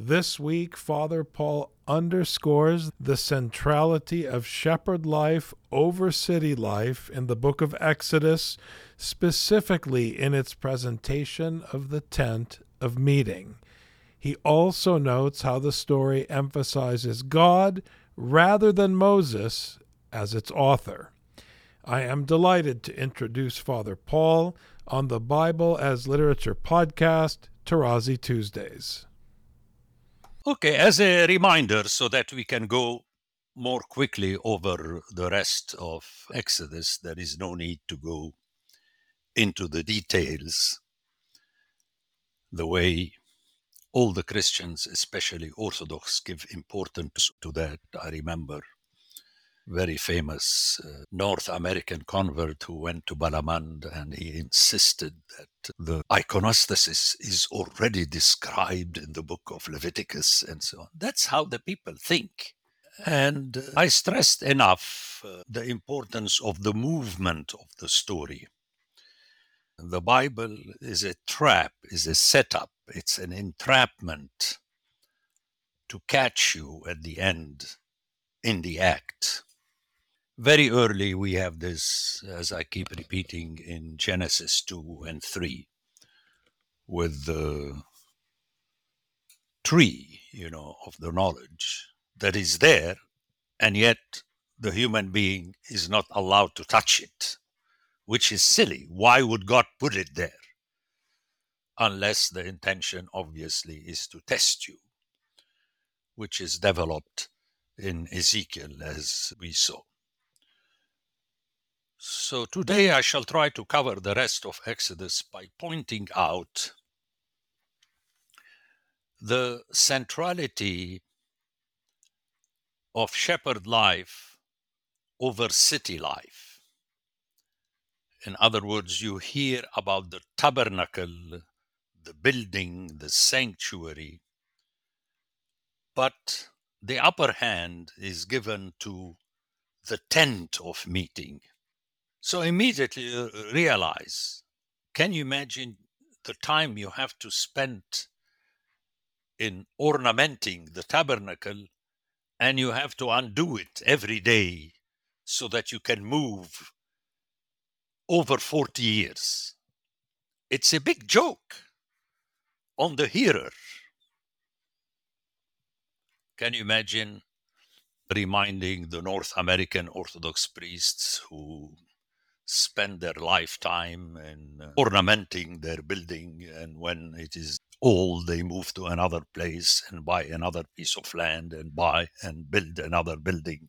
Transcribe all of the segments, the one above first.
This week, Father Paul underscores the centrality of shepherd life over city life in the book of Exodus, specifically in its presentation of the tent of meeting. He also notes how the story emphasizes God rather than Moses as its author. I am delighted to introduce Father Paul on the Bible as Literature podcast, Tarazi Tuesdays. Okay, as a reminder, so that we can go more quickly over the rest of Exodus, there is no need to go into the details the way all the Christians, especially Orthodox, give importance to that. I remember very famous uh, North American convert who went to Balamand and he insisted that the iconostasis is already described in the book of Leviticus and so on. That's how the people think. And I stressed enough uh, the importance of the movement of the story. The Bible is a trap, is a setup, it's an entrapment to catch you at the end in the act very early we have this as i keep repeating in genesis 2 and 3 with the tree you know of the knowledge that is there and yet the human being is not allowed to touch it which is silly. Why would god put it there? Unless the intention obviously is to test you which is developed in ezekiel as we saw so today I shall try to cover the rest of Exodus by pointing out the centrality of shepherd life over city life. In other words, you hear about the tabernacle, the building, the sanctuary, but the upper hand is given to the tent of meeting so immediately uh, realize can you imagine the time you have to spend in ornamenting the tabernacle and you have to undo it every day so that you can move over 40 years. It's a big joke on the hearer. Can you imagine reminding the North American Orthodox priests who spend their lifetime in uh, ornamenting their building and when it is old they move to another place and buy another piece of land and buy and build another building.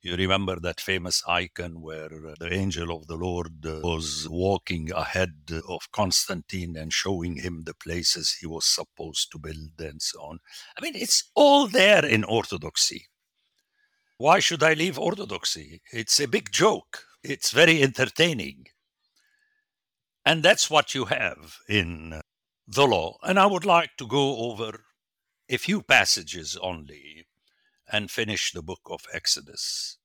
You remember that famous icon where uh, the angel of the lord uh, was walking ahead of constantine and showing him the places he was supposed to build and so on? I mean it's all there in orthodoxy. Why should i leave orthodoxy? It's a big joke it's very entertaining. And that's what you have in uh, the law. And I would like to go over a few passages only and finish the book of Exodus.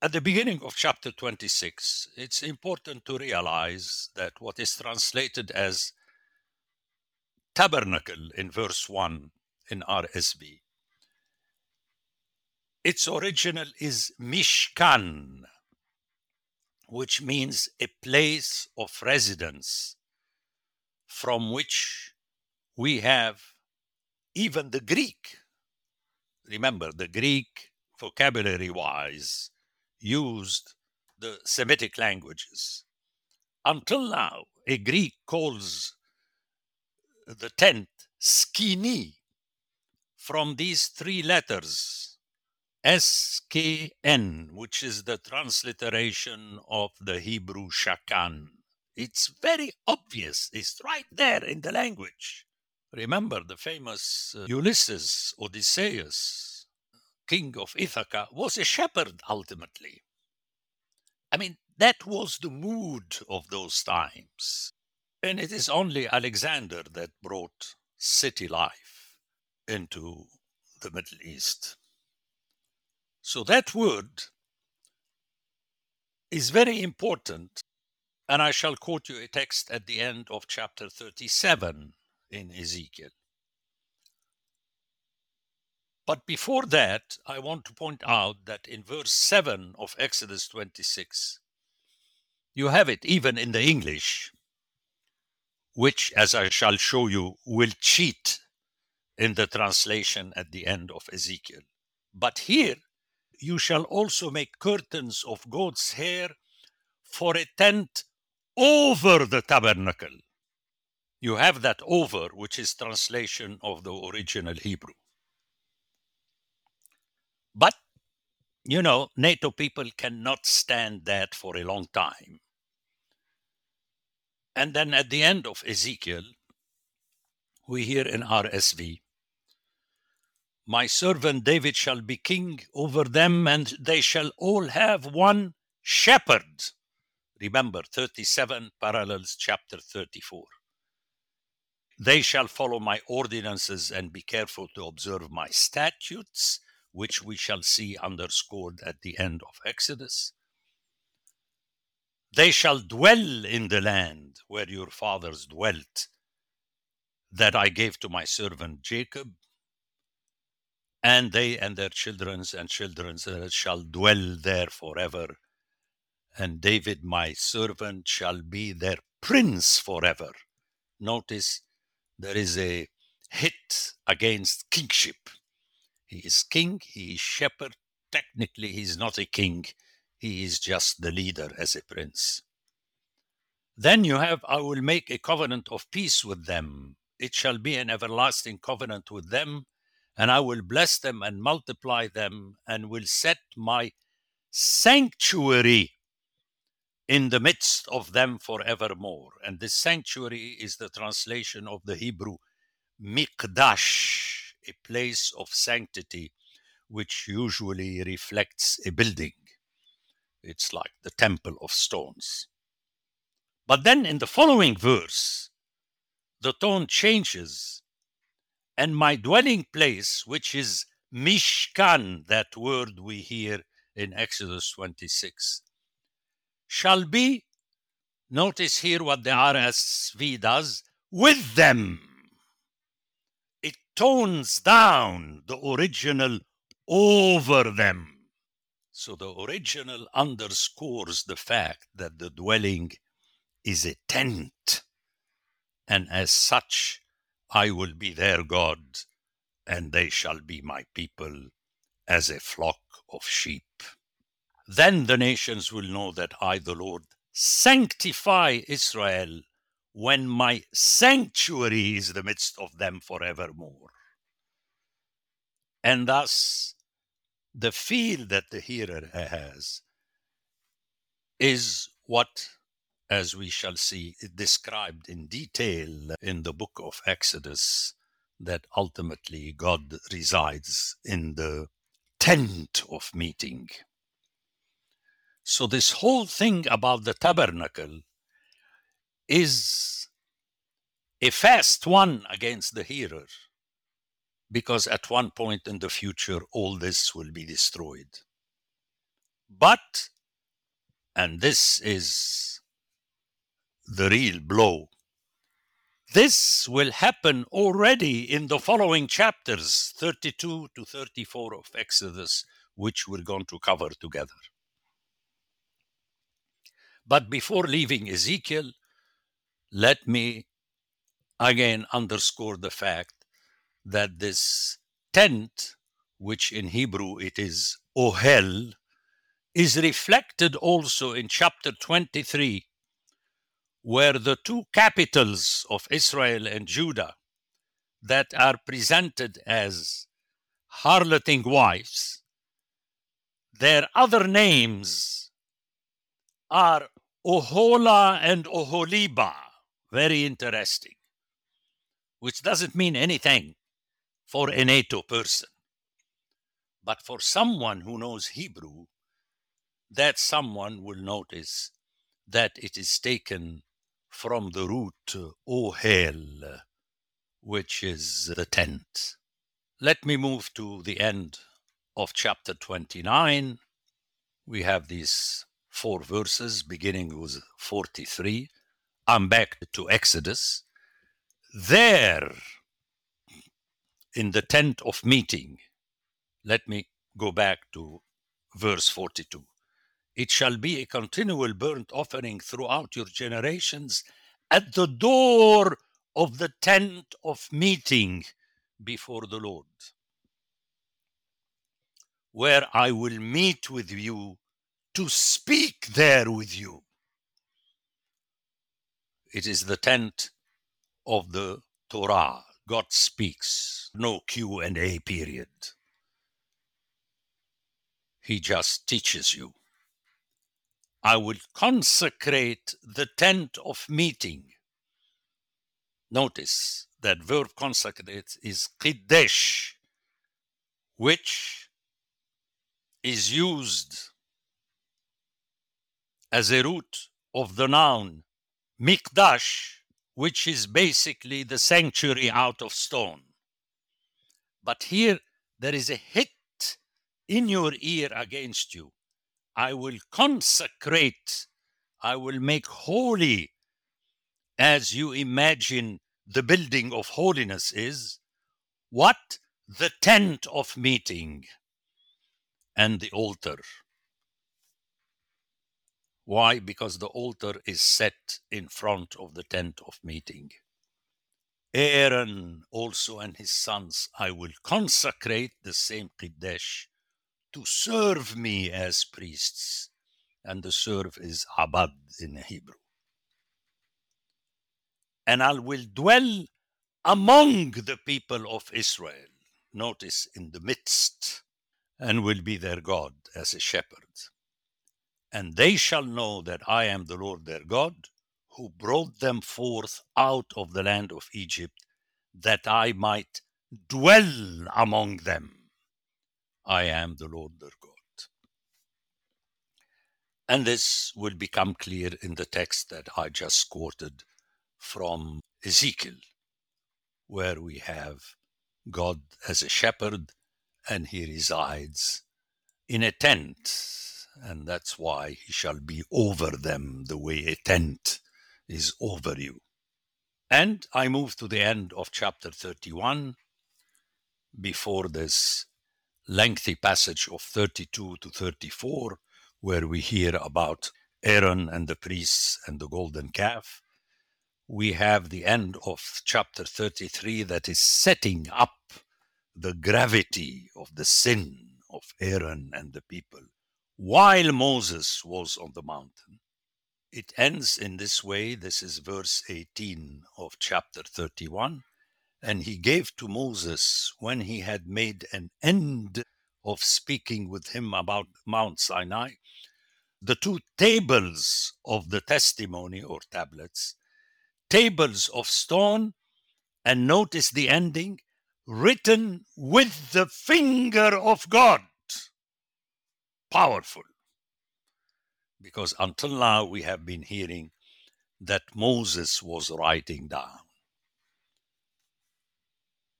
At the beginning of chapter 26, it's important to realize that what is translated as tabernacle in verse 1 in RSV, its original is Mishkan, which means a place of residence from which we have even the Greek. Remember, the Greek, vocabulary wise, used the Semitic languages. Until now, a Greek calls the tent skini from these three letters SKN, which is the transliteration of the Hebrew shakan. It's very obvious. It's right there in the language. Remember the famous uh, Ulysses, Odysseus, king of Ithaca, was a shepherd ultimately. I mean, that was the mood of those times. And it is only Alexander that brought city life into the Middle East. So that word is very important. And I shall quote you a text at the end of chapter 37 in Ezekiel. But before that, I want to point out that in verse 7 of Exodus 26, you have it even in the English, which, as I shall show you, will cheat in the translation at the end of Ezekiel. But here, you shall also make curtains of goat's hair for a tent over the tabernacle. You have that over, which is translation of the original Hebrew. But, you know, NATO people cannot stand that for a long time. And then at the end of Ezekiel, we hear in RSV, My servant David shall be king over them, and they shall all have one shepherd. Remember, 37 parallels chapter 34. They shall follow my ordinances and be careful to observe my statutes, which we shall see underscored at the end of Exodus. They shall dwell in the land where your fathers dwelt, that I gave to my servant Jacob, and they and their children's and children's uh, shall dwell there forever. And David, my servant, shall be their prince forever. Notice there is a hit against kingship. He is king, he is shepherd. Technically, he is not a king, he is just the leader as a prince. Then you have, I will make a covenant of peace with them. It shall be an everlasting covenant with them, and I will bless them and multiply them, and will set my sanctuary in the midst of them forevermore. And this sanctuary is the translation of the Hebrew mikdash, a place of sanctity, which usually reflects a building. It's like the temple of stones. But then in the following verse, the tone changes, and my dwelling place, which is Mishkan, that word we hear in Exodus 26, shall be, notice here what the RSV does, with them. It tones down the original over them. So the original underscores the fact that the dwelling is a tent, and as such, I will be their God, and they shall be my people as a flock of sheep. Then the nations will know that I, the Lord, sanctify Israel when my sanctuary is the midst of them forevermore. And thus, the feel that the hearer has is what, as we shall see, described in detail in the book of Exodus, that ultimately God resides in the tent of meeting. So, this whole thing about the tabernacle is a fast one against the hearer, because at one point in the future, all this will be destroyed. But, and this is the real blow, this will happen already in the following chapters, 32 to 34 of Exodus, which we're going to cover together. But before leaving Ezekiel, let me again underscore the fact that this tent, which in Hebrew it is ohel, is reflected also in chapter 23, where the two capitals of Israel and Judah that are presented as harloting wives, their other names are Ohola and Oholiba. Very interesting. which doesn't mean anything for a NATO person. But for someone who knows Hebrew, that someone will notice that it is taken from the root ohel, which is the tent. Let me move to the end of chapter 29. We have these four verses beginning with 43. I'm back to Exodus. There, in the tent of meeting, let me go back to verse 42. It shall be a continual burnt offering throughout your generations at the door of the tent of meeting before the Lord, where I will meet with you to speak there with you. It is the tent of the Torah. God speaks, no Q and A period. He just teaches you. I will consecrate the tent of meeting. Notice that verb consecrate is kiddesh, which is used as a root of the noun mikdash, which is basically the sanctuary out of stone. But here there is a hit in your ear against you. I will consecrate, I will make holy as you imagine the building of holiness is. What? The tent of meeting and the altar. Why? Because the altar is set in front of the tent of meeting. Aaron also and his sons I will consecrate the same Kiddush to serve me as priests. And the serve is Abad in Hebrew. And I will dwell among the people of Israel. Notice in the midst, and will be their God as a shepherd and they shall know that I am the Lord their God, who brought them forth out of the land of Egypt, that I might dwell among them. I am the Lord their God. And this will become clear in the text that I just quoted from Ezekiel, where we have God as a shepherd and he resides in a tent and that's why he shall be over them the way a tent is over you. And I move to the end of chapter 31 before this lengthy passage of 32 to 34, where we hear about Aaron and the priests and the golden calf. We have the end of chapter 33 that is setting up the gravity of the sin of Aaron and the people while Moses was on the mountain. It ends in this way. This is verse 18 of chapter 31. And he gave to Moses, when he had made an end of speaking with him about Mount Sinai, the two tables of the testimony or tablets, tables of stone, and notice the ending, written with the finger of God powerful. Because until now we have been hearing that Moses was writing down.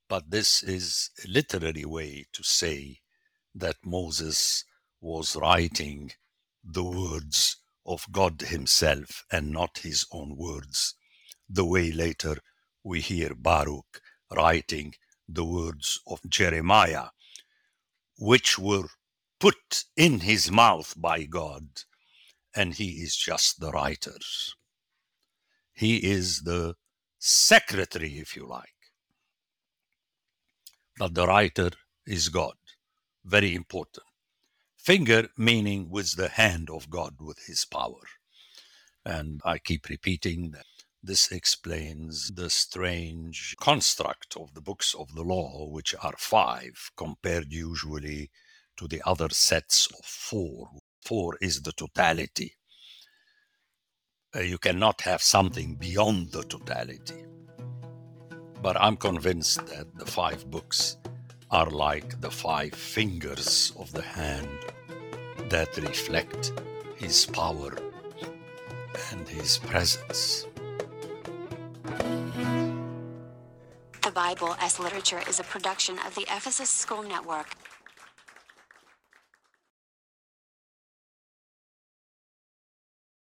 But this is a literary way to say that Moses was writing the words of God Himself and not his own words, the way later we hear Baruch writing the words of Jeremiah, which were put in his mouth by God, and he is just the writer. He is the secretary, if you like. But the writer is God. Very important. Finger meaning with the hand of God, with his power. And I keep repeating that this explains the strange construct of the books of the law, which are five, compared usually to the other sets of four. Four is the totality. Uh, you cannot have something beyond the totality. But I'm convinced that the five books are like the five fingers of the hand that reflect his power and his presence. The Bible as Literature is a production of the Ephesus School Network.